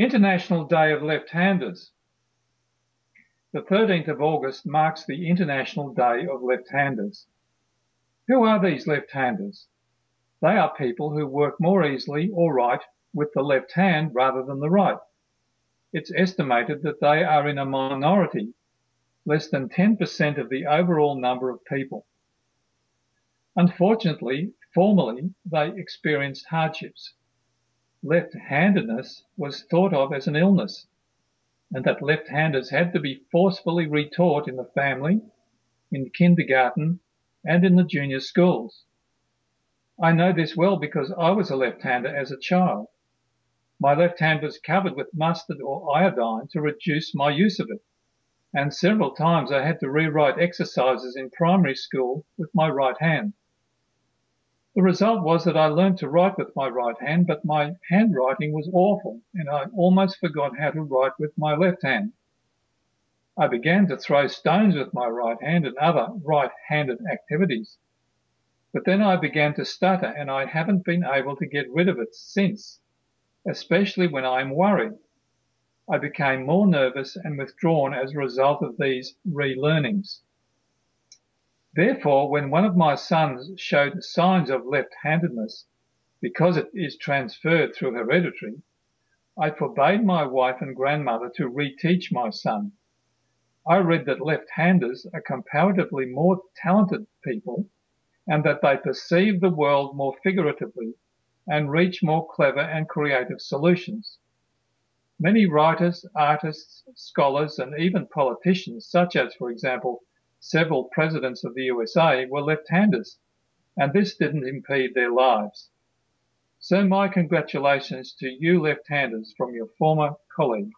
International Day of Left-Handers. The 13th of August marks the International Day of Left-Handers. Who are these left-handers? They are people who work more easily or write with the left hand rather than the right. It's estimated that they are in a minority, less than 10% of the overall number of people. Unfortunately, formerly they experienced hardships. Left-handedness was thought of as an illness, and that left-handers had to be forcefully retaught in the family, in kindergarten, and in the junior schools. I know this well because I was a left-hander as a child. My left hand was covered with mustard or iodine to reduce my use of it, and several times I had to rewrite exercises in primary school with my right hand. The result was that I learned to write with my right hand, but my handwriting was awful and I almost forgot how to write with my left hand. I began to throw stones with my right hand and other right-handed activities. But then I began to stutter and I haven't been able to get rid of it since, especially when I am worried. I became more nervous and withdrawn as a result of these relearnings. Therefore, when one of my sons showed signs of left-handedness, because it is transferred through heredity, I forbade my wife and grandmother to reteach my son I read that left-handers are comparatively more talented people and that they perceive the world more figuratively and reach more clever and creative solutions. Many writers, artists, scholars, and even politicians, such as, for example, several presidents of the USA, were left-handers, and this didn't impede their lives. So my congratulations to you left-handers from your former colleague.